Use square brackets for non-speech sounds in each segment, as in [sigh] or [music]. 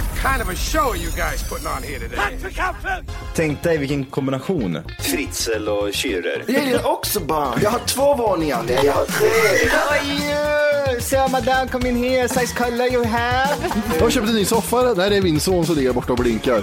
What kind of a show are you guys putting on here today? Tänk dig vilken kombination. Fritzl och Schürrer. Jag gillar också barn. Jag har två våningar. Nej, jag har tre. So madame, come in here. Size color you have. Jag har köpt en ny soffa. Där är min son som ligger borta och blinkar.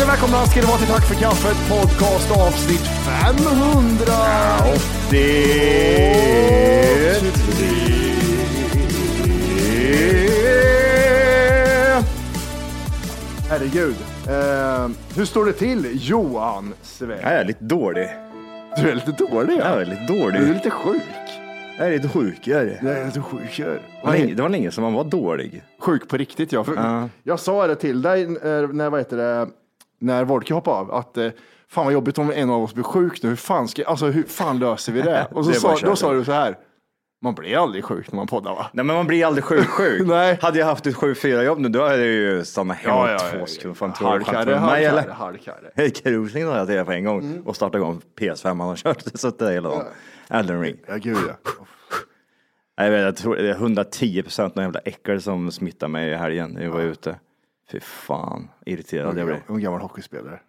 Hjärtligt välkomna ska ni vara till Tack för kaffet podcast avsnitt 500. Herregud. Eh, hur står det till Johan Sven? Jag är lite dålig. Du är lite dålig Jag ja. är lite dålig. Du är lite sjuk. Jag är lite sjuk. Jag är det. Jag är lite sjuk. jag är. Det länge- Det var länge sedan man var dålig. Sjuk på riktigt ja. Ja. Jag sa det till dig eh, när, vad heter det, när Wolke hoppade av, att eh, fan vad jobbigt om en av oss blir sjuk nu. Hur fan, ska, alltså, hur fan löser vi det? [laughs] Och så Det sa, då sa du så här, man blir aldrig sjuk när man poddar va? Nej men man blir aldrig sjuk sjuk. [laughs] Nej. Hade jag haft ett 7-4 jobb nu då hade jag ju stannat hemma två sekunder. Fan tror du Halvkarre, halvkarre, halvkarre. Cruising sa jag till på en gång och startade igång PS5 han har kört. Suttit där hela dagen. Elden ring. Ja, gud ja. Jag, vet, jag tror det är 110 procent någon jävla äckel som smittar mig i helgen när jag var ute. Fy fan, irriterad jag blev. En gammal hockeyspelare.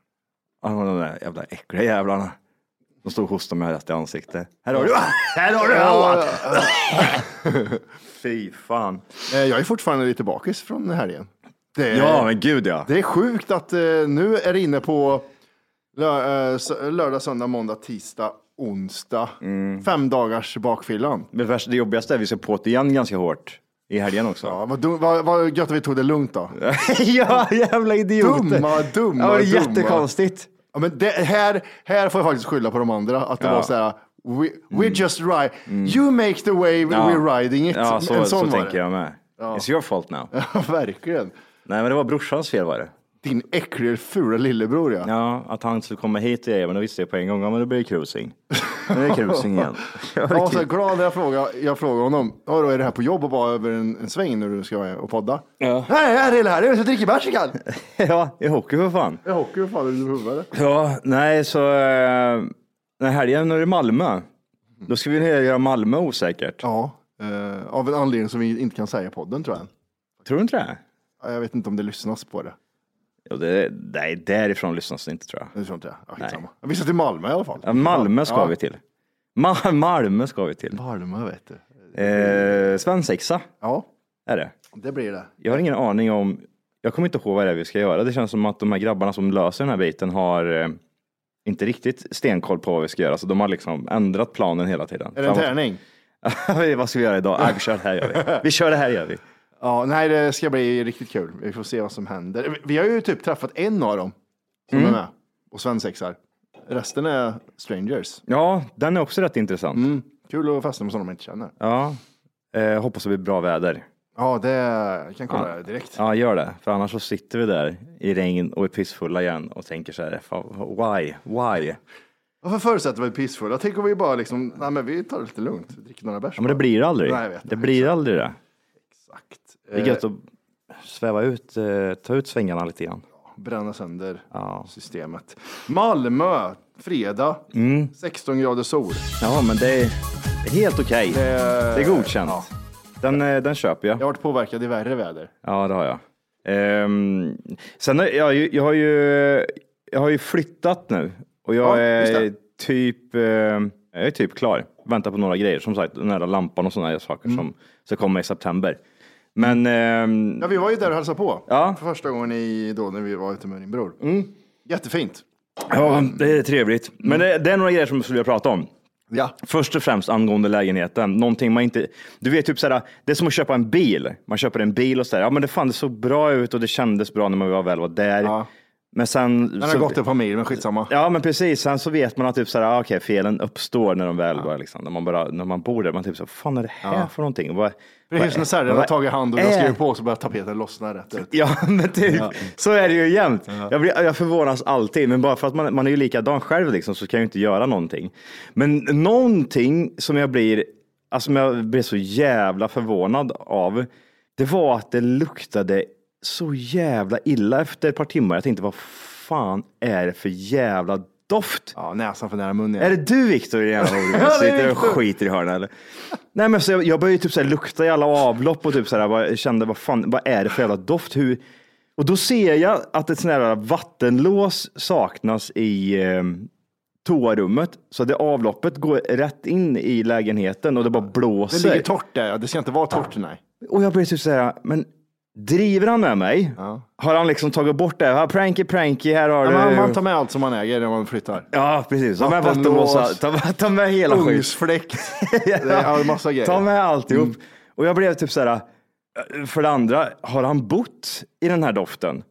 Ja, de där jävla äckliga jävlarna. De stod och hostade mig rätt i ansiktet. Här har du! [laughs] Här har du! [laughs] Fy fan. Eh, Jag är fortfarande lite bakis från helgen. Det är, Ja men gud ja. det är sjukt att eh, nu är det inne på eh, lördag, söndag, måndag, tisdag, onsdag. Mm. Fem dagars bakfyllan. Värst- det jobbigaste är att vi ska på det igen ganska hårt i helgen också. Ja, vad, dum, vad, vad gött att vi tog det lugnt då. [laughs] ja, jävla idioter. Dumma, dumma, Ja, det dumma. jättekonstigt. Ja, men det, här, här får jag faktiskt skylla på de andra. Att det Ja. var så här, we, we just ride. You make the way, Ja. we're riding it. Ja, så, En så sån var tänker det. jag med. It's your fault now. [laughs] Ja, verkligen. Nej men det var brorsans fel var det. Din äckliga fula lillebror ja. Ja, att han skulle komma hit och men då visste jag på en gång, ja men då blir det cruising. [laughs] Nu är [laughs] det cruising igen. Ja, Jag var så glad när jag frågade, jag frågade honom, "Ja, då är det här på jobb och bara över en, en sväng när du ska vara och podda? Ja. Nej, jag är hela här, jag ska dricka bärs ikväll. ja, i hockey för fan. Jag hockey, vad fan är du i huvudet? Ja, nej så eh, den helgen är det Malmö. Då ska vi göra Malmö osäkert. Ja, eh, av en anledning som vi inte kan säga i podden tror jag. Tror du inte det? Ja, Jag vet inte om det lyssnas på det. Ja, det nej, därifrån lyssnas det inte tror jag. Det tror inte jag. Ja, skitsamma. Vi ska till Malmö i alla fall. Ja, Malmö ska Ja. vi till. Ma- Malmö ska vi till. Malmö vet du. Eh, svensexa Ja, är det. det blir det. Jag har ingen aning om, jag kommer inte ihåg vad det är vi ska göra. Det känns som att de här grabbarna som löser den här biten har eh, inte riktigt stenkoll på vad vi ska göra. Så de har liksom ändrat planen hela tiden. Är det en tärning? vad- [laughs] vad ska vi göra idag? Ah, vi kör det här gör vi. [laughs] Vi kör det här gör vi. Ja, nej, det ska bli riktigt kul. Vi får se vad som händer. Vi har ju typ träffat en av dem som Mm. är med och svensexar. Resten är strangers. Ja, den är också rätt intressant. Mm. Kul att festa med sådana man inte känner. Ja, eh, hoppas det blir bra väder. Ja, det jag kan kolla det direkt. Ja, gör det. För annars så sitter vi där i regn och är pissfulla igen och tänker så här, why, why? Varför förutsätter vi pissfulla? Tänk om vi bara liksom, nej men vi tar det lite lugnt, dricker några bärs. Ja, men det blir aldrig. Nej, jag vet. det blir aldrig det. Exakt. Det är gött att sväva ut, eh, ta ut svängarna lite grann. bränna sönder Ja. systemet. Malmö, fredag, 16 grader sol. Ja, men det är, helt okej. Det, Det är godkänt. Den, eh, den köper jag. Jag har varit påverkad i värre väder. Ja, det har jag. Ehm, sen jag, ju- jag, har ju, jag har ju flyttat nu och jag Ja, är typ, eh, jag är typ klar. Väntar på några grejer, som sagt, den här lampan och sådana saker Mm. som ska komma i september. Men ehm, Ja, vi var ju där och hälsade på. Ja. För första gången i, då när vi var ute med din bror. Jättefint. ja, det är trevligt. Men det, det är några grejer som jag skulle vilja prata om. Ja. Först och främst angående lägenheten, någonting man inte, du vet typ såhär, det är som att köpa en bil. Man köper en bil och sådär, ja men det fan det såg bra ut och det kändes bra när man var väl var där. Ja. Men sen... Den har så- gått en familj, men skitsamma. Ja men precis, sen så vet man att typ såhär, ah, okej felen uppstår när de väl bara liksom, när man bara, när man bor där, man typ så, fan är det här för någonting? Vad, Precis när särren har tagit hand och jag skriver på så börjar tapeten lossna rätt ut. Ja, [laughs] men typ, så är det ju jämt. Jag, blir, jag förvånas alltid, men bara för att man, man är ju likadan själv liksom, så kan jag ju inte göra någonting. Men någonting som jag blir, alltså jag blev så jävla förvånad av, det var att det luktade så jävla illa efter ett par timmar. Jag tänkte, vad fan är det för jävla doft? Ja, näsan för nära munnen. Är det du Viktor? [laughs] Ja, det Sitter och skiter i hörnet eller? Nej men så jag, jag började typ så här lukta i alla avlopp och typ så här, bara, kände vad fan, vad är det för jävla doft? Hur? Och då ser jag att ett sånt här vattenlås saknas i eh, toarummet. Så det avloppet går rätt in i lägenheten och det bara Det blåser. ligger torrt där, det ska inte vara torrt, nej. Och jag började typ säga, men driver han med mig? Har han liksom tagit bort det? Ja, pranky, pranky, här har Ja, du. man, man tar med allt som man äger när man flyttar. Ja, precis. Ta med Vattenlås. vattenlåsar. Ta, med- ta med hela skiten. Ugnsfläkt. [laughs] Det är ja, massa grejer. Ta med alltihop. Och jag blev typ så här, eh, för det andra, har han bott i den här doften?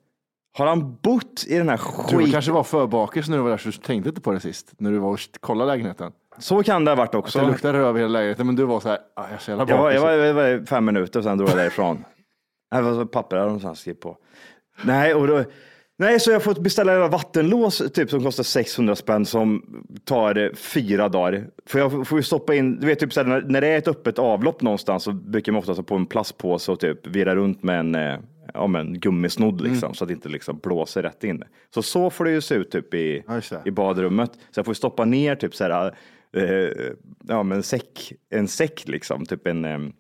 Har han bott i den här Du skit... kanske var för bakis när du var där så du tänkte inte på det sist. När du var och kollade lägenheten. Så kan det ha varit Det också. luktar röv i hela lägenheten men du var så här, ah, jag är så jävla Jag var, bakis. jag, var, jag var fem minuter och sen drog jag därifrån. Det var papper där någonstans skrev på. Nej, och då, nej, så jag fått beställa vattenlås typ, som kostar 600 spänn som tar fyra dagar. För jag får ju stoppa in, du vet typ så här, när, när det är ett öppet avlopp någonstans så brukar man ofta ta på en plastpåse och typ vira runt med en, eh, ja, med en gummisnodd liksom, så att det inte liksom blåser rätt in. Så så får det ju se ut typ i, i badrummet. Så jag får stoppa ner typ så här, eh, ja, men en säck, en säck liksom, typ en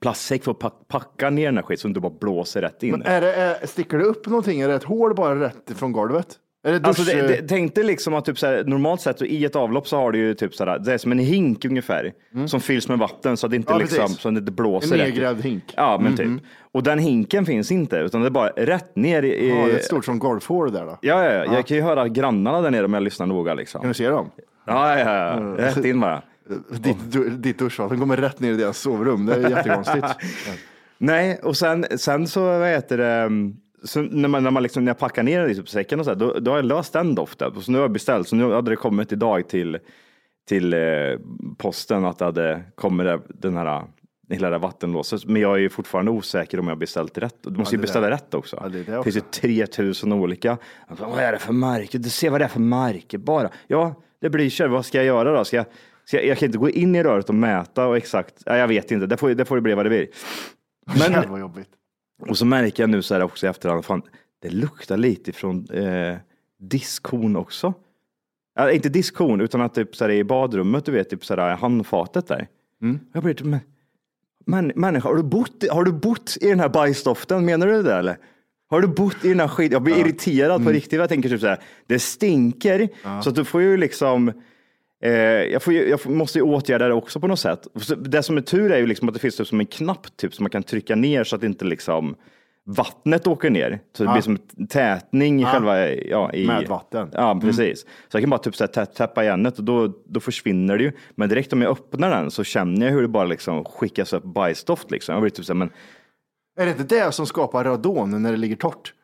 plastsäck för att pack- packa ner den här skiten så det inte bara blåser rätt in. Men är det, är, sticker det upp någonting? Är det ett hål bara rätt från golvet? Dusch? Alltså det, det, tänk dig liksom att typ så här, normalt sett så i ett avlopp så har du ju typ så här, det är som en hink ungefär som fylls med vatten så att det inte Mm. Ja, liksom, så att det inte blåser En nedgrävd hink. Mm-hmm. Ja, men typ. Och den hinken finns inte utan det är bara rätt ner i. ja, det är stort som golfhål där då. Ja, ja, ja, jag kan ju höra grannarna där nere om jag lyssnar noga liksom. Kan du se dem? Ja, ja, ja, rätt in bara. Ditt, du, ditt duschvatten kommer rätt ner i deras sovrum. Det är jättekonstigt. [laughs] Nej, och sen, sen så, vad heter det, mm, så när, man, när, man liksom, när jag packar ner det i typ säcken och så här, då, då har jag löst den doften. Så nu har jag beställt, så nu hade det kommit idag till, till eh, posten att det hade kommit det- den här, hela det vattenlåset. Men jag är ju fortfarande osäker om jag beställt rätt. Du måste Ja, ju det beställa där. rätt också. Ja, det det det finns ju också. 3000 olika. Bara, Vad är det för märke? Du ser vad det är för märke bara. Ja, det blir kör. Vad ska jag göra då? Ska jag, ska jag, jag kan inte gå in i röret och mäta och exakt. Ja, jag vet inte. Det får, det får det bli vad det blir. Men, Jävlar vad jobbigt. och så märker jag nu så här också i efterhand, fan, det luktar lite från eh, diskhon också. Ja, inte diskhon, utan att typ så här, i badrummet, du vet, typ så här, handfatet där. Jag blir typ, men, men, människa, har du, bott, har du bott i den här bajsdoften? Menar du det eller? Har du bott i den här skiten? Jag blir irriterad på riktigt. Jag tänker typ så här, det stinker, så att du får ju liksom jag, får jag måste ju åtgärda det också på något sätt. Det som är tur är ju liksom att det finns typ som en knapp typ, som man kan trycka ner så att inte liksom vattnet åker ner. Så det Ja. blir som en tätning i Ja. själva... Ja, i, Med vatten. Ja, precis. Så jag kan bara typ så här, täppa igen det och då, då försvinner det ju. Men direkt om jag öppnar den så känner jag hur det bara liksom skickas upp bajsdoft. Liksom. Jag blir typ så här, men Är det inte det som skapar radon när det ligger torrt?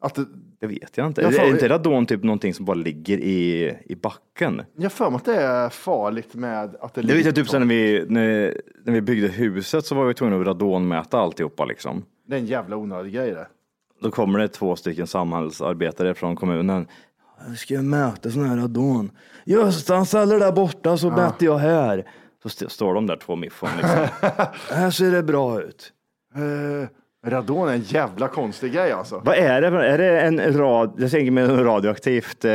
Att det, Det vet jag inte. Jag är, är inte radon typ någonting som bara ligger i, i backen? jag för mig att det är farligt med att det Det vet ligger jag typ sen när vi, när, när vi byggde huset så var vi tvungna att radonmäta alltihopa liksom. Det är en jävla onödig grej det. Då kommer det två stycken samhällsarbetare från kommunen. Jag ska mäta sån här radon. Just han ställer där borta så mäter jag här. Så st- står de där två miffon liksom. [laughs] här ser det bra ut. Eh, radon är en jävla konstig grej alltså. Vad är det? Är det en rad, jag tänker med radioaktivt, eh,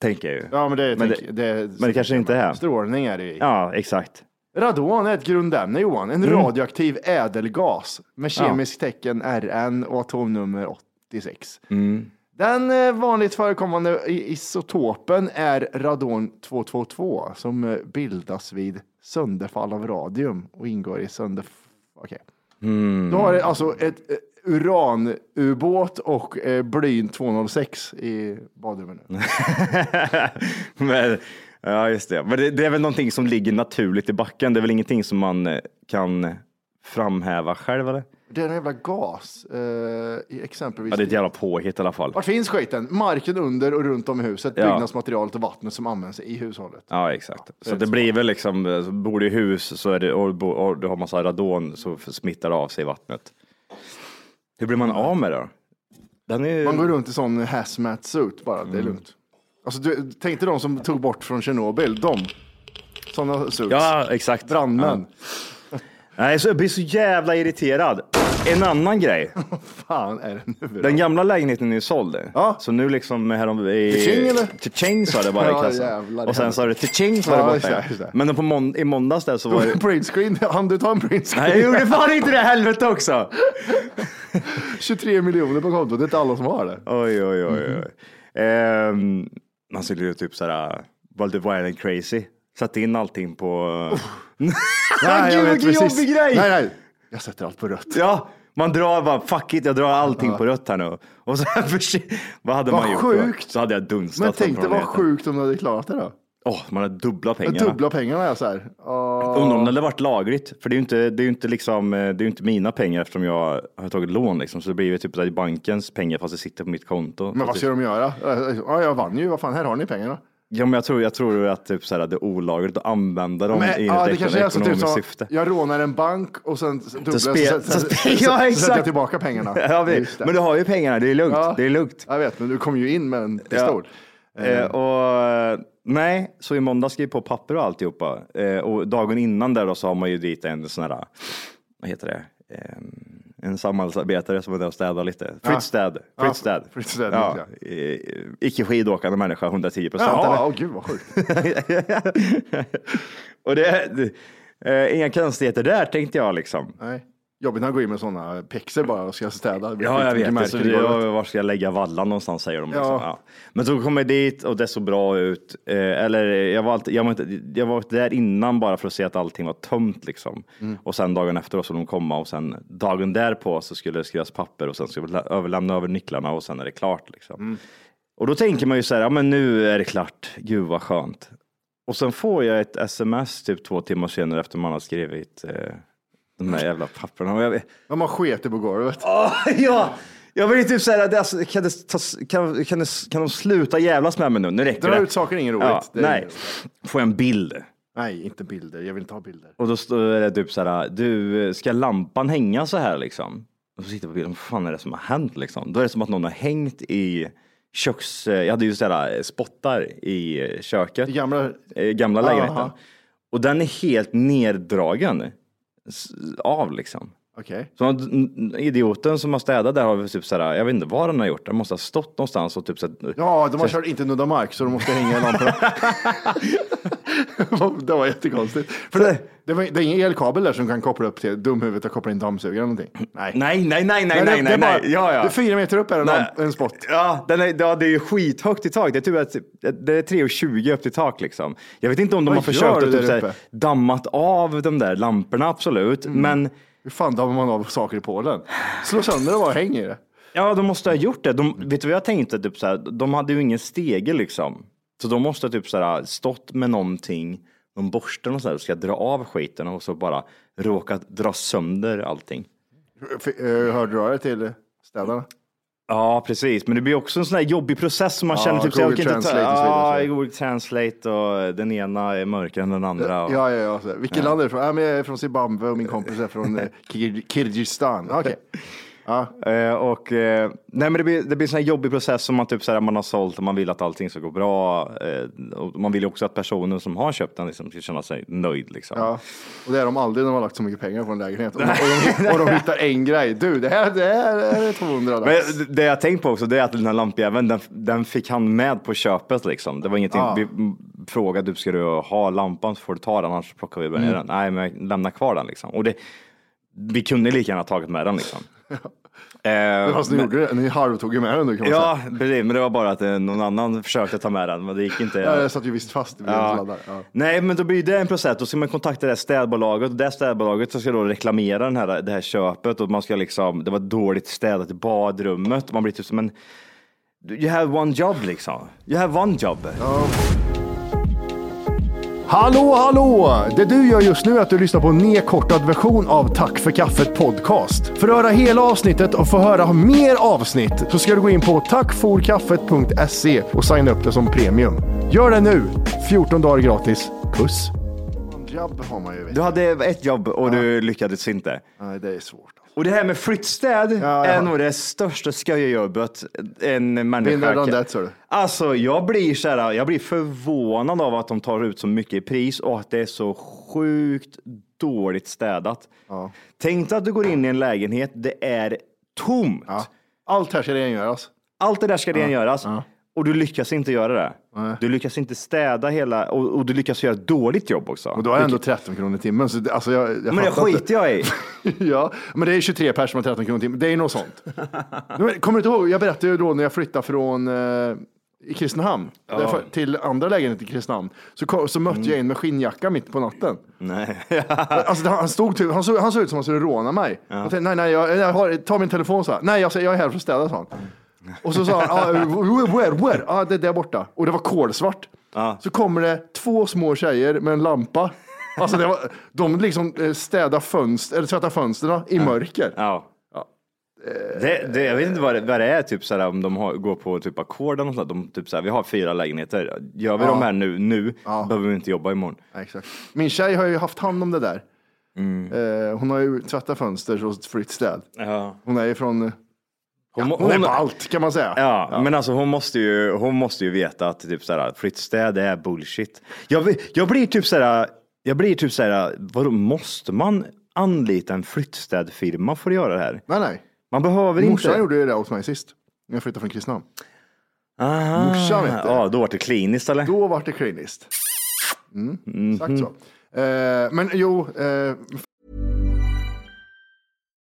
tänker jag ju. Ja, men det, Men tänk- det, Men det kanske inte är. Strålning är det i. Ja, exakt. Radon är ett grundämne Johan, en Mm. radioaktiv ädelgas med kemiskt tecken RN och atomnummer 86. Mm. Den eh, vanligt förekommande isotopen är radon 222 som eh, bildas vid sönderfall av radium och ingår i sönder... Okej. Mm. Då har alltså ett eh, uranubåt och eh, blyn 206 i badrummet. nu. [laughs] Men, ja, just det. Men det, det är väl någonting som ligger naturligt i backen. Det är väl ingenting som man eh, kan framhäva själv eller? Det är en jävla gas eh, i exempelvis... Ja, det är ett jävla påhitt i alla fall. Vart finns skiten? Marken under och runt om i huset, Ja. byggnadsmaterialet och vattnet som används i hushållet. Ja, exakt. Så det blir väl liksom, eh, bor du i hus så är det, och, bo- och du har massa radon så smittar det av sig i vattnet. Hur blir man av med det då? Är. Man går runt i sån hazmat suit bara, det är Mm. lugnt. Alltså, du, tänk dig de som tog bort från Tjernobyl, de. Sådana suits. Ja, exakt. Brandmän. Nej, så jag blir så jävla irriterad. En annan grej. [laughs] Fan är det nu då? Den gamla lägenheten är ju såld. Ja. Så nu liksom härom i... Tching, eller? Tching sa det bara i Ja, jävlar, och sen det sa det tching så var det borta. det, just det. Men på mån- i måndags där så var det... Printscreen, han du ta en printscreen? Nej, jag gjorde fan inte det helvete också. [laughs] 23 miljoner på kontot, det är inte alla som har det. Oj, oj, oj. oj. Ehm, man skulle ju typ såhär, lite wild and crazy. Satt in allting på... [laughs] Nej, Gud, vilken precis. jobbig grej! Nej, nej. Jag sätter allt på rött. Ja, man drar bara, fuck it, jag drar allting på rött här nu. Och så [laughs] vad hade Vad man gjort sjukt. då? Så hade jag dunstat. Men tänk dig vad sjukt om du hade klarat det då. Åh, man hade dubbla pengarna. Dubbla pengarna är så här. Uh, Undrar om det hade varit lagligt. För det är ju inte, det är inte, liksom, eh, det är inte mina pengar eftersom jag har tagit lån. Liksom. Så det blir ju typ här bankens pengar fast det sitter på mitt konto. men vad ska de göra? Ja, jag vann ju. Vad fan, här har ni pengarna. Ja, men jag tror, jag tror att typ så här, det är olagligt att använda dem Men, i ja, ett det kanske är så typ ekonomiskt som, syfte. jag rånar en bank och sen dubblar Så spe- så, så så, så, [laughs] ja, så, sätter jag tillbaka pengarna. [laughs] Ja, vi, men du har ju pengarna, det är lugnt. Ja. Det är lugnt. Jag vet, men du kom ju in med en pistol. Eh, och, nej, så i måndag skrev på papper och alltihopa. Eh, och dagen innan där då så har man ju dit en sån här, vad heter det? Eh, en samhällsarbetare som är där och städar lite. Flyttstäd. Ja, Flyttstäd. flyttstäd, Ja, ja. eh, icke skidåkande människa, 110 procent. Jaha, åh gud vad sjukt. [laughs] och det, det eh, inga konstigheter där tänkte jag liksom. Nej. Jobbigt när han går in med sådana pexer bara och ska städa. Ja, jag vet. Det, så märken i det, golvet. ja, var ska jag lägga vallan någonstans säger de. Liksom. Ja. Ja. Men så kom jag dit och det såg bra ut. Eh, eller jag var, alltid, jag, var inte, jag var där innan bara för att se att allting var tömt. Liksom. Mm. Och sen dagen efter så de komma och sen dagen därpå så skulle det skrivas papper och sen skulle lä- överlämna över nycklarna och sen är det klart. Liksom. Mm. Och då tänker man ju så här, ja men nu är det klart. Gud vad skönt. Och sen får jag ett sms typ två timmar senare efter man har skrivit eh, de här jävla papperna. Jag, vet- Ja, man sket på golvet. ja, [laughs] jag vill typ säga att alltså, kan, det ta, kan, kan, det, kan de sluta jävlas med mig nu? Nu räcker Dra det. ut saker är inget roligt. Ja, Det nej, roligt. får jag en bild. nej, inte bilder. Jag vill inte ha bilder. Och då står det typ så här, du, ska lampan hänga så här liksom? Och så sitter jag på bilden, vad fan är det som har hänt liksom? Då är det som att någon har hängt i köks... Jag hade ju sådär spottar i köket. Det gamla... eh, gamla lägenheten. Aha. Och den är helt neddragen av liksom. Så n- idioten som har städat där har typ såhär, jag vet inte vad den har gjort, den måste ha stått någonstans och typ så Ja, de har kört inte nudda mark så de måste hänga i lamporna. [laughs] [laughs] [laughs] det var jättekonstigt. För det, det, var, det är ingen elkabel där som kan koppla upp till dumhuvudet och koppla in dammsugaren eller någonting. Nej. Nej, nej, nej, nej, det- nej, det är nej, nej, ja, ja. Det är fyra meter upp är Nej. lamp- en spot. Ja, den är, ja, det är ju skithögt i tak. Det är, typ att, det är 3,20 upp till tak liksom. Jag vet inte om de Vad har försökt att typ, såhär? Mm. dammat av de där lamporna, absolut. Men Hur fan dammar man av saker i Polen? Slå sönder det bara och häng i det. ja, de måste ha gjort det. De, vet du vad jag tänkte? Typ, såhär, de hade ju ingen stege liksom. Så de måste typ såhär, stått med någonting, någon borste och sådär, ska dra av skiten och så bara råkat dra sönder allting. F- eh, Hörde du av dig till städarna? Ja, precis. Men det blir också en sån här jobbig process som man Ja, känner typ så jag Google orkar inte ta- och så. Ja, Google Translate och den ena är mörkare än den andra. Ja, ja, ja. Så. Vilket land är du ifrån? Ja, men jag är från Zimbabwe och min kompis är från eh, [laughs] Kir- Kirgizistan. Okej. Ja. Eh, och, eh, nej, men det blir, det blir en sån här jobbig process som man, typ, så här, man har sålt och man vill att allting ska gå bra. Eh, och man vill ju också att personen som har köpt den liksom, ska känna sig nöjd. Liksom. ja. Och det är de aldrig när de har lagt så mycket pengar på en lägenhet. Och, och, de, och de [laughs] hittar en grej. Du, det här, det här är 200 lax. Men det jag tänkt på också det är att den här lampjäveln, den, den fick han med på köpet liksom. Det var ingenting, Ja. vi frågade, du ska du ha lampan så får du ta den, annars plockar vi bara ner Mm. den. Nej, men lämna kvar den liksom. Och det, vi kunde lika gärna ha tagit med den liksom. [laughs] Eh, Fast ni men- gjorde det. Ni halvtog ju med den nu kan man Ja, säga. precis, men det var bara att eh, någon annan försökte ta med den, men det gick inte. Ja, jag satt ju visst fast vid Ja. Ja. Nej, men då blir det en process. Då ska man kontakta det här städbolaget och det här städbolaget så ska då reklamera den här, det här köpet och man ska liksom, det var dåligt städat i badrummet och man blir typ som en, you have one job liksom. You have one job. Hallå, hallå! Det du gör just nu är att du lyssnar på en nedkortad version av Tack för kaffet podcast. För att höra hela avsnittet och få höra mer avsnitt så ska du gå in på tackforkaffet.se och signa upp det som premium. Gör det nu! 14 dagar gratis. Puss! Jobb har man ju. Vet. Du hade ett jobb och du lyckades inte. Nej, det är svårt. Och det här med flyttstäd Ja, är nog det största sköjejobbet en människa kan- that, du. Alltså, jag blir, så här, jag blir förvånad av att de tar ut så mycket i pris och att det är så sjukt dåligt städat. Ja. Tänk dig att du går in i en lägenhet, det är tomt. Ja. Allt här ska rengöras. Allt det där ska rengöras Ja. Och du lyckas inte göra det. Nej. Du lyckas inte städa hela och, och du lyckas göra ett dåligt jobb också. Och då är det ändå 13 kronor i timmen. Så det, alltså jag, jag Men det fattar inte. skiter jag i. [laughs] ja, men det är 23 personer som har 13 kronor i timmen. Det är något sånt. [laughs] Kommer du inte ihåg? Jag berättade ju då när jag flyttade från eh, i Kristinehamn därför, till andra lägenheten i Kristinehamn. Så, kom, så mötte jag en med skinnjacka mitt på natten. Nej. [laughs] Alltså, han, stod typ, han, såg, han såg ut som han skulle råna mig. Jag tänkte, nej, nej, jag, jag har, ta min telefon så här. Nej, jag, jag är här för att städa, sa han. Och så sa han, ah, where, where? Ah, det är där borta. Och det var kolsvart. Ja. Så kommer det två små tjejer med en lampa. Alltså det var, de liksom eh, städar fönster, eller tvättar fönstren i mörker. Ja. Det, det, jag vet inte vad det, vad det är, typ såhär, om de har, går på typ ackord eller något. De, typ såhär, vi har fyra lägenheter. Gör vi Ja. de här nu, nu Ja. behöver vi inte jobba imorgon. Ja, exakt. Min tjej har ju haft hand om det där. Mm. Eh, hon har ju tvättat fönster och fritt städ. Ja. Hon är ju från, eh, ja, må- hon, är hon- på allt kan man säga. Ja, men alltså hon måste ju, hon måste ju veta att typ såhär, flyttstäd är bullshit. Jag, jag blir typ såhär, jag blir typ såhär, vadå, måste man anlita en flyttstädfirma för att göra det här? Nej, nej. Man behöver Morsan inte. gjorde ju det åt mig sist. När jag flyttade från Kristinehamn. Aha. Morsan vet du. Ja, då var det kliniskt eller? Då var det kliniskt. Mm, Mhm. Exakt så. Eh, men jo, eh,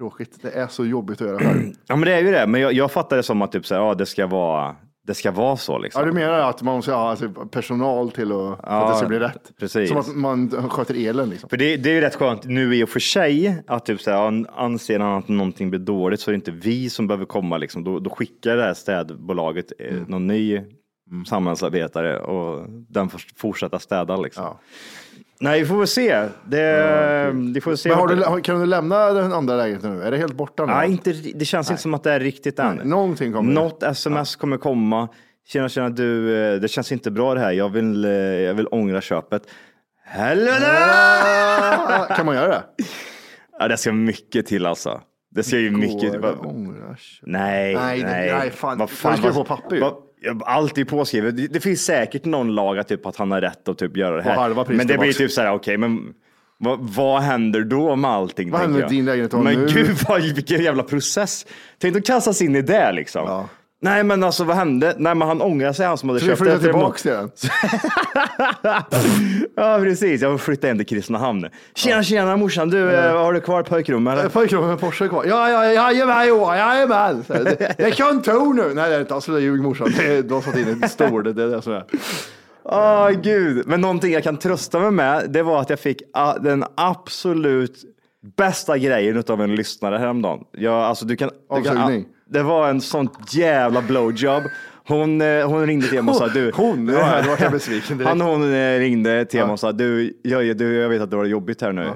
tråkigt. Det är så jobbigt att göra själv. [clears throat] Ja, men det är ju det. Men jag, jag fattar det som att typ så här, ja, det ska vara, det ska vara så liksom. Ja, du menar att man måste ha alltså, personal till att, för att det ska bli rätt? precis. Som att man sköter elen liksom. För det, det är ju rätt skönt nu i och för sig att typ så här, an- anser han att någonting blir dåligt så är det inte vi som behöver komma liksom. Då, då skickar det här städbolaget eh, Mm. någon ny samhällsarbetare och den får fortsätta städa liksom. Nej, vi får väl se. Det, vi får se. Men har du, det- kan du lämna den andra lägenheten nu? Är det helt borta nu? Nej, inte, det känns inte som att det är riktigt än. Nej, någonting kommer. Något sms kommer komma. Tjena, tjena du, eh, det känns inte bra det här. Jag vill, eh, jag vill ångra köpet. Helvete! Ah, kan man göra det? [laughs] Ja, det ska mycket till alltså. Det ska ju mycket till. Går att ångra? Nej, Nej, nej. det- nej, fan. Vad Vad ska du få papper ju? Ja, Allt är påskrivet. Det, det finns säkert någon lag typ, att han har rätt att typ göra det här. men det blir typ så här, okej, men Vad, vad händer då med allting? Vad händer med din lägenhet Men nu? gud, vad, vilken jävla process. Tänk att kastas in i det liksom. Nej men alltså vad hände? Nej men han ångrar sig han som hade Så köpt flyttar efter en må- tillbaka till den? [laughs] Ja precis, jag får flytta hem till Kristinehamn. Tjena tjena morsan, du eh, har du kvar pojkrummet eller? Pojkrummet med Porsche kvar. Ja, ja, jajamän Johan, jajamän. Så Det, det är kontor nu. Nej, det är inte alls. Det ljug morsan. Det De har satt in en stor. Det är det som är. Åh gud, men någonting jag kan trösta mig med, det var att jag fick ah, den absolut bästa grejen av en lyssnare häromdagen. Jag, alltså, du kan, du kan, Avsugning. Det var en sånt jävla blowjob. Hon, eh, hon ringde till mig och sa du. Hon? Här, då jag besviken direkt. Han hon eh, ringde till mig och sa du, jag, du, jag vet att du har det jobbigt här nu. Eh,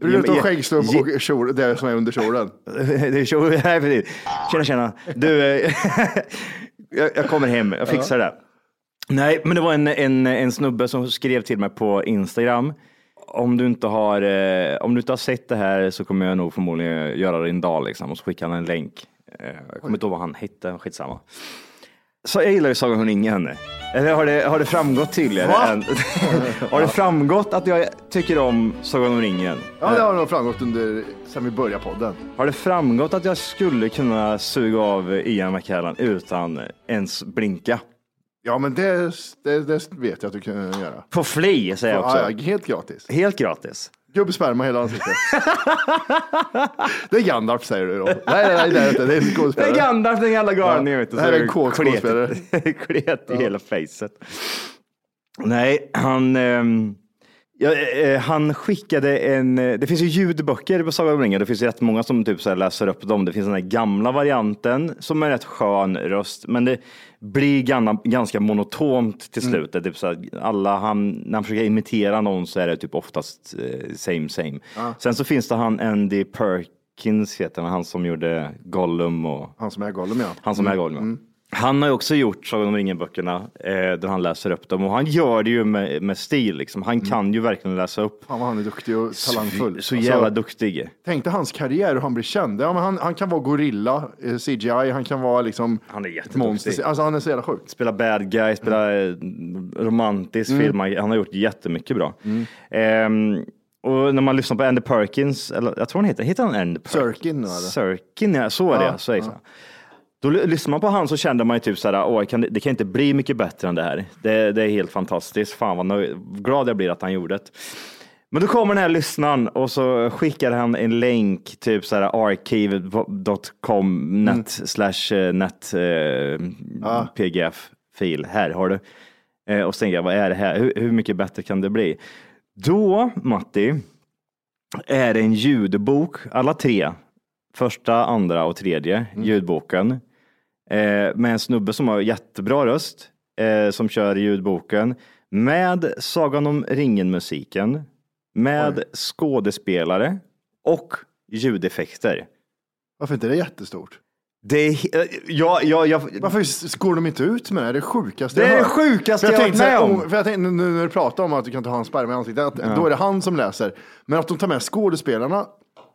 Bryr du dig om ge- skäggstump och kjol, det som är under kjolen? [laughs] det är så, [laughs] nej, precis. Tjena, tjena. Du, eh, [laughs] jag, jag kommer hem, jag fixar det. Nej, men det var en, en, en snubbe som skrev till mig på Instagram. Om du inte har, eh, om du inte har sett det här så kommer jag nog förmodligen göra det en dag liksom. Och så skickade han en länk. Eh, jag kommer inte ihåg vad han hette, skitsamma. Så jag gillar ju Sagan om ringen. Eller har det, har det framgått tydligare? Va? Än, [laughs] har det framgått att jag tycker om Sagan om ringen? Ja, det har nog framgått under, sen vi började podden. Har det framgått att jag skulle kunna suga av Ian McKellen utan ens blinka? Ja, men det, det, det vet jag att du kan göra. På fli säger jag också. Ja, ja, helt gratis. Helt gratis. Gubbsperma hela ansiktet. [laughs] det är Gandalf säger du då. Nej, nej, nej, det är inte. Det är en Det är skådespelare. Gandalf, den jävla galningen. Ja, det här är en kåkskådespelare. klet- [laughs] Klet i hela facet. Nej, han, ehm, ja, eh, han skickade en, eh, det finns ju ljudböcker på Sagan om ringen. Det finns ju rätt många som typ så här läser upp dem. Det finns den här gamla varianten som är rätt skön röst, men det blir ganska, ganska monotont till Mm. slut. Är Typ så här, alla han, när han försöker imitera någon så är det typ oftast eh, same same. Ja. Sen så finns det han Andy Perkins, heter han, han som gjorde Gollum och Han som är Gollum, ja. han som är Gollum. ja. Han har ju också gjort Sagan om ringen-böckerna eh, där han läser upp dem och han gör det ju med, med stil. Liksom. Han kan ju verkligen läsa upp. Vad han är duktig och talangfull. Så Alltså, jävla duktig. Tänk dig hans karriär, hur han blir känd. Ja, men han, han kan vara gorilla, eh, CGI, han kan vara liksom Han är jätteduktig. monster. Alltså han är så jävla sjuk. Spela bad guy, spela eh, romantisk Mm. film. Han har gjort jättemycket bra. Ehm, och när man lyssnar på Andy Perkins, eller jag tror han heter, heter han Andy Perkins? Sirkin, eller? Sirkin, ja, så är det. Ja, Så är det. Då ly- lyssnar man på han så kände man ju typ så här, åh, kan, det- kan inte bli mycket bättre än det här. Det, det är helt fantastiskt. Fan vad nöjd, glad jag blir att han gjorde det. Men då kommer den här lyssnaren och så skickar han en länk, typ så här archive.com net slash eh, net eh, pgf-fil. Här har du. Eh, och så tänker jag, vad är det här? Hur, hur mycket bättre kan det bli? Då, Matti, är det en ljudbok, alla tre, första, andra och tredje ljudboken, eh, med en snubbe som har jättebra röst, eh, som kör ljudboken, med Sagan om ringen-musiken, med skådespelare och ljudeffekter. Varför inte det är jättestort? Det är, eh, ja, ja, jag, Varför går de inte ut med det? Det är det sjukaste Det är jag det sjukaste jag tänkte varit med om. För jag tänkte nu när du pratar om att du kan ha en sperma i ansiktet, att Ja. då är det han som läser. Men att de tar med skådespelarna,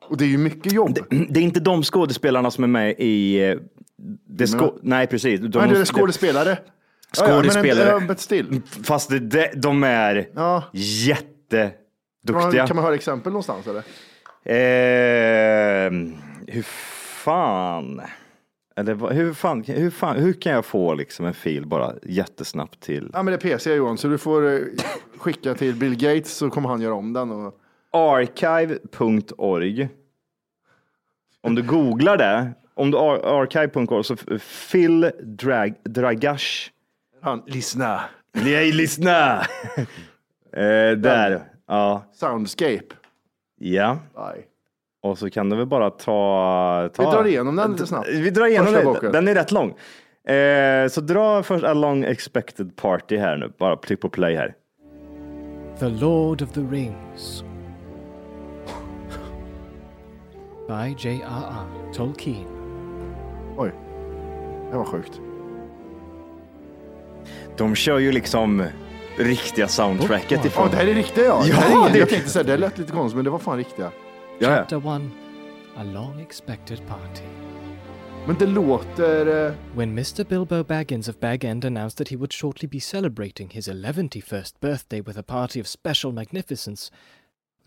och det är ju mycket jobb. det [clears throat] är inte de skådespelarna som är med i... Det Filmerna? nej, precis. De, Nej, det är skådespelare. Ja, ja, men Skådespelare. ja, but still. Fast det, det, de är Ja. jätteduktiga. Kan man höra exempel någonstans eller? Eh, hur fan? Eller hur fan, hur fan, hur kan jag få liksom en fil bara jättesnabbt till Ja men det är PC Johan, så du får eh, skicka till Bill Gates så kommer han göra om den. Och... archive.org. Om du googlar det, om du ar- archive.org så Phil Drag, Dragash. Han, lyssna. Nej, lyssna! [laughs] eh, där, ja. Soundscape. Ja. Nej. Och så kan du väl bara ta... ta Vi drar igenom den lite snabbt. Vi drar igenom Första den. boken. Den är rätt lång. Eh, så dra först A Long Expected Party här nu. Bara tryck på play här. The Lord of the Rings. By J.R.R. Tolkien. Oj, det var sjukt. De kör ju liksom riktiga soundtracket ifrån. Ja, det här är riktiga ja. Ja, det här är ingen, det- Jag tänkte säga det lät lite konstigt men det var fan riktiga. Chapter 1 A Long Expected Party. Men det låter... eh, When Mr. Bilbo Baggins of Bag End announced that he would shortly be celebrating his 11th birthday with a party of special magnificence,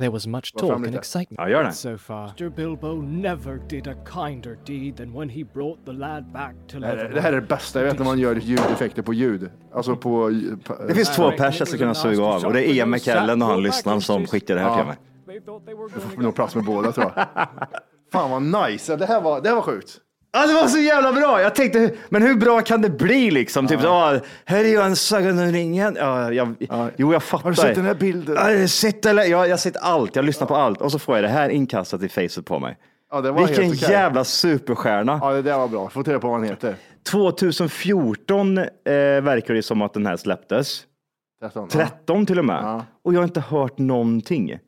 There was much talk and excitement Ja, gör det. so far. Mr. Bilbo never did a kinder deed than when he brought the lad back to Det här, det här är det bästa jag vet när man gör ljudeffekter på ljud. Alltså på... på Det finns två pers jag ska kunna suga av och det är Ian McKellen och han lyssnaren som skickar det här till mig. Du får nog plats med båda tror jag. Fan vad nice. Det här var, det här var sjukt. Ja, det var så jävla bra. Jag tänkte, men hur bra kan det bli liksom? Typ, ja. här är ju en Sagan om ringen. Ja, jag, Jo, jag fattar. Har du sett den här bilden? Ja, jag har sett, eller, jag, jag har sett allt. Jag lyssnar på allt och så får jag det här inkastat i facet på mig. Ja, det var Vilken helt okej. jävla superstjärna. Ja, det där var bra. Få reda på vad han heter. 2014 eh, verkar det som att den här släpptes. 13. 13 till och med. Och jag har inte hört någonting.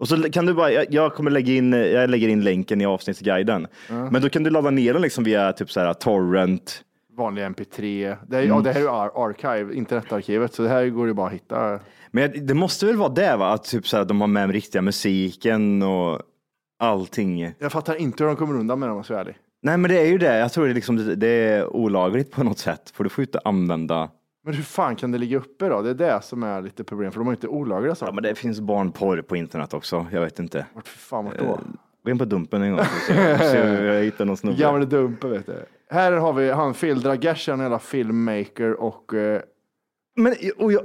Och så kan du bara, jag, jag kommer lägga in, jag lägger in länken i avsnittsguiden. Men då kan du ladda ner den liksom via typ så här torrent. Vanlig MP3. Det, är, ja, Mm. det här är ju Ar- Archive, internetarkivet, så det här går ju bara att hitta. Men det måste väl vara det va? Att typ så här, de har med den riktiga musiken och allting. Jag fattar inte hur de kommer undan med det om jag ska vara ärlig. Nej men det är ju det. Jag tror det, är liksom, det är olagligt på något sätt. För du får ju inte använda. Men hur fan kan det ligga uppe då? Det är det som är lite problem, för de har inte olagliga Ja saker. men det finns barnporr på internet också. Jag vet inte. Vart fan vart då? Eh, Gå in på Dumpen en gång. så Jag hittar någon snubbe. Gamle Dumpen vet du. Här har vi han Phil Dragesh, en jävla filmmaker och... Eh, Men och jag...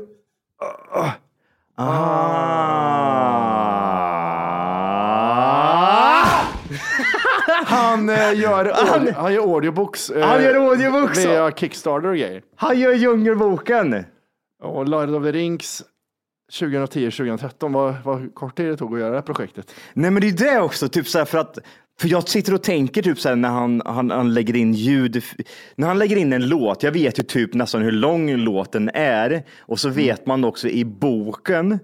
Ah. Han, eh, gör, han, han gör audiobooks. Eh, Han gör audiobooks. Via Kickstarter och grejer. Han gör Djungelboken. Och Lord of the Rings 2010-2013, vad, vad kort tid det tog att göra det här projektet. Nej men det är det också, typ så här för att för jag sitter och tänker typ så här när han, han, han lägger in ljud, när han lägger in en låt, jag vet ju typ nästan hur lång låten är och så vet man också i boken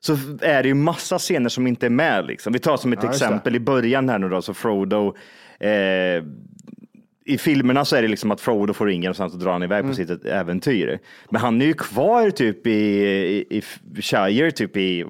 så är det ju massa scener som inte är med. Liksom. Vi tar som ett Ja, exempel i början här nu då, så Frodo, eh, i filmerna så är det liksom att Frodo får ringen och sen så drar han iväg Mm. på sitt äventyr. Men han är ju kvar typ i, i, i Shire typ i,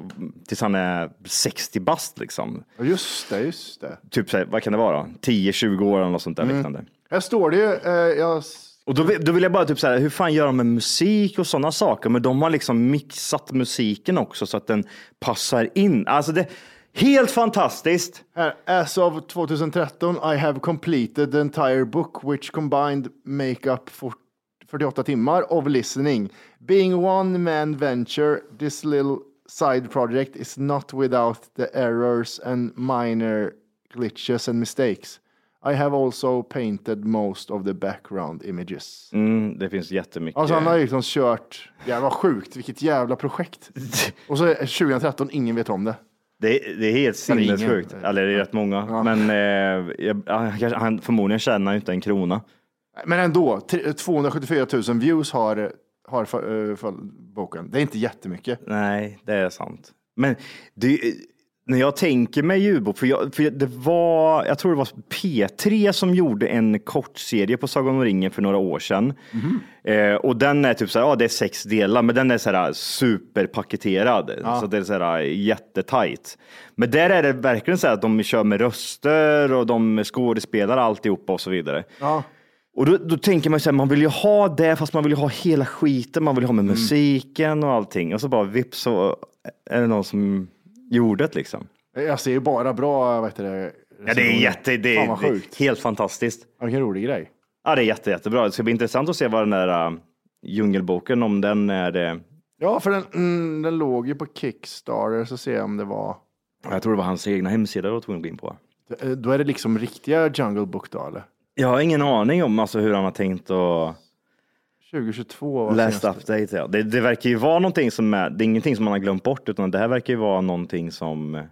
tills han är 60 bast liksom. Just det, just det. Typ vad kan det vara? 10-20 år eller något sånt där Mm. liknande. Här står det ju, eh, jag, och då, vill- då vill jag bara typ så här, hur fan gör de med musik och sådana saker? Men de har liksom mixat musiken också så att den passar in. Alltså det, helt fantastiskt. Här, as of 2013 I have completed the entire book which combined make up for 48 timmar of listening. Being one man venture, this little side project is not without the errors and minor glitches and mistakes. I have also painted most of the background images. Mm, det finns jättemycket. Alltså han har ju liksom kört, jävla sjukt, vilket jävla projekt. [laughs] Och så är 2013, ingen vet om det. Det, är- det är helt sinnessjukt. Eller det är rätt många. Men eh, jag, han, förmodligen tjänar ju inte en krona. Men ändå, tre- 274 000 views har, har för, eh, för boken. Det är inte jättemycket. Nej, det är sant. Men det, när jag tänker mig ljudbok, för, jag, för det var, jag tror det var P3 som gjorde en kortserie på Sagan om ringen för några år sedan. Eh, och den är typ så här, ja det är sex delar, men den är så här superpaketerad. Ja. Så det är så här jättetajt. Men där är det verkligen så här att de kör med röster och de skådespelar alltihopa och så vidare. Ja. Och då, då tänker man så här, man vill ju ha det, fast man vill ju ha hela skiten. Man vill ha med Mm. musiken och allting. Och så bara vips så är det någon som gjorde det liksom. Jag ser ju bara bra, vad heter det? Ja, det är jätte, det Fan vad är helt fantastiskt. Vilken rolig grej. Ja, det är jätte, jättebra. Det ska bli intressant att se vad den där uh, djungelboken, om den är uh, Ja, för den, mm, den låg ju på Kickstarter, så ser jag om det var... Jag tror det var hans egna hemsida var tvungen att gå in på. Eh, Då är det liksom riktiga Jungle Book då, eller? Jag har ingen aning om alltså, hur han har tänkt att 2022 var Last update, ja. Det, det verkar ju vara någonting som är, det är ingenting som man har glömt bort, utan det här verkar ju vara någonting som...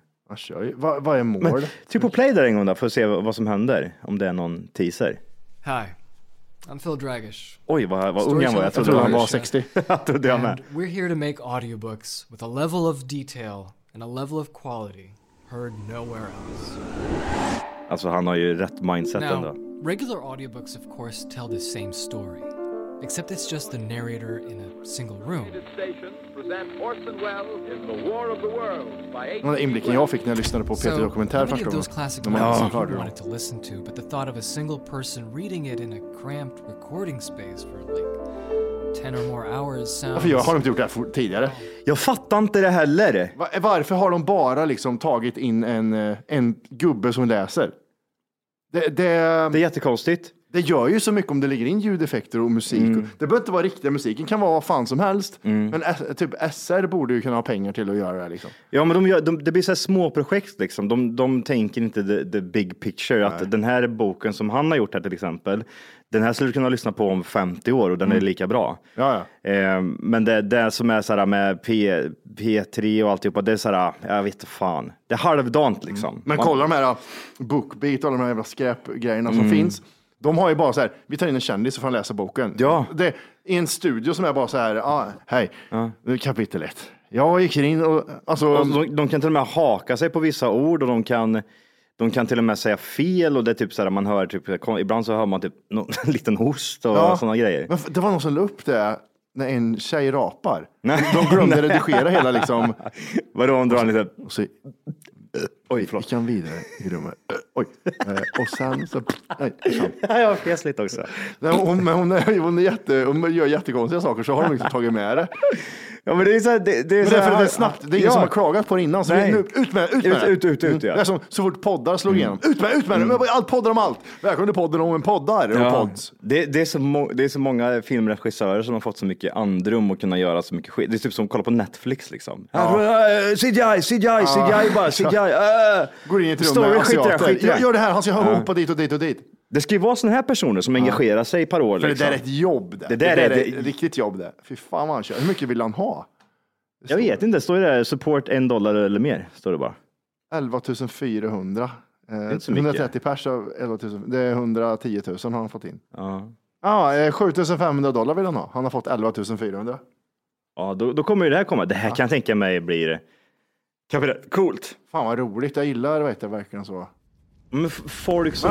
Vad, vad är mål? Men tryck på play där en gång då, för att se vad, som händer, om det är någon teaser. Hi, I'm Phil Dragish. Oj, vad, vad ung han var. Jag trodde han var 60. jag trodde jag med. And we're here to make audiobooks with a level of detail and a level of quality heard nowhere else. Alltså han har ju rätt mindset ändå. Now, regular audiobooks, of course, tell the same story, except it's just the narrator in a single room. Den där inblicken jag fick när jag lyssnade på Peter Dokumentär första gången. classic dem. wanted to listen to, but the thought of a single person reading it in a cramped recording space for like 10 or more hours sounds... Varför har de inte gjort det här tidigare? Jag fattar inte det heller. Va- Varför har de bara liksom tagit in en, eh, en gubbe som läser? Det, det, Det är jättekonstigt. Det gör ju så mycket om det ligger in ljudeffekter och musik. Mm. Det behöver inte vara riktiga musiken, kan vara vad fan som helst. Men S- typ SR borde ju kunna ha pengar till att göra det. Liksom. Ja, men de gör, de, det blir så här små projekt liksom. De, de tänker inte the, the big picture. Att den här boken som han har gjort här till exempel, den här skulle du kunna lyssna på om 50 år och den är lika bra. Ja, ja. Eh, men det, det som är så här med P, P3 och alltihopa, det är så här, jag vet inte fan. Det är halvdant liksom. Men Man- kolla de här uh, Bookbeat och alla de här jävla skräpgrejerna som Mm. finns. De har ju bara så här, vi tar in en kändis och får han läsa boken. Ja. Det, I en studio som är bara så här, ah, hej, nu kapitel ett. Jag gick in och, alltså, Och de, de kan till och med haka sig på vissa ord och de kan, de kan till och med säga fel och det är typ så här, man hör typ, ibland så hör man typ någon, en [laughs] liten host och Ja. sådana grejer. Men det var någon som la upp det när en tjej rapar. De glömde Nej. [laughs] redigera hela liksom. Vadå om du har en liten... Oj, förlåt. Gick han vidare i rummet. Oj. Eh, Och sen så... Nej, [laughs] jag fes lite också. Nej, hon, men hon, är, hon, är jätte, hon gör jättekonstiga saker så har de liksom tagit med det. Ja, men det är så här, det, det är så är här, det är snabbt. Det är ingen ja. som har klagat på det innan. Så Nej. vi, nu, ut med det, ut med Ut, det. ut, ut, ut, ja. Det är som så fort poddar slog igenom. Ut med, ut med. Men Allt poddar om allt. Välkommen till podden om en poddar. Ja. pods. Det, det, är så må, det är så många filmregissörer som har fått så mycket andrum och kunna göra så mycket skit. Det är typ som att kolla på Netflix liksom. Ja. CGI, CGI, CGI bara, CGI. Uh. [laughs] Går in i ett rum Story, med asiater. skit. Gör, det här, han ska hoppa dit och dit och dit. Det ska ju vara sådana här personer som engagerar sig i par år. För liksom. det där är ett jobb. Det, Det där är- det- ett riktigt jobb det. Fy fan vad han kör. Hur mycket vill han ha? Jag vet inte, står det där support en dollar eller mer? Står det bara. 11 400. Eh, inte så mycket. 130 pers av 11 000. Det är 110 000 har han fått in. Ja. Ja, eh, 7 500 dollar vill han ha. Han har fått 11 400. Ja, då, då kommer ju det här komma. Det här kan jag tänka mig blir coolt. Fan vad roligt. Jag gillar vet jag, verkligen så. Men f- folk som...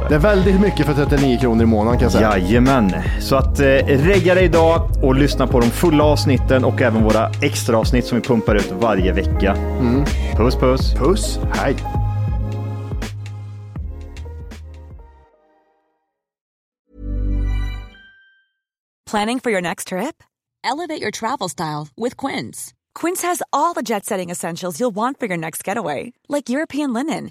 det. Det är väldigt mycket för 39 kronor i månaden kan jag säga. Jajamän, så att eh, regga dig idag och lyssna på de fulla avsnitten och även våra extra avsnitt som vi pumpar ut varje vecka. Mm. Puss puss! Puss, hej! Planning for your next trip? Elevate your travel style with Quince. Quince has all the jet setting essentials you'll want for your next getaway, like European linen,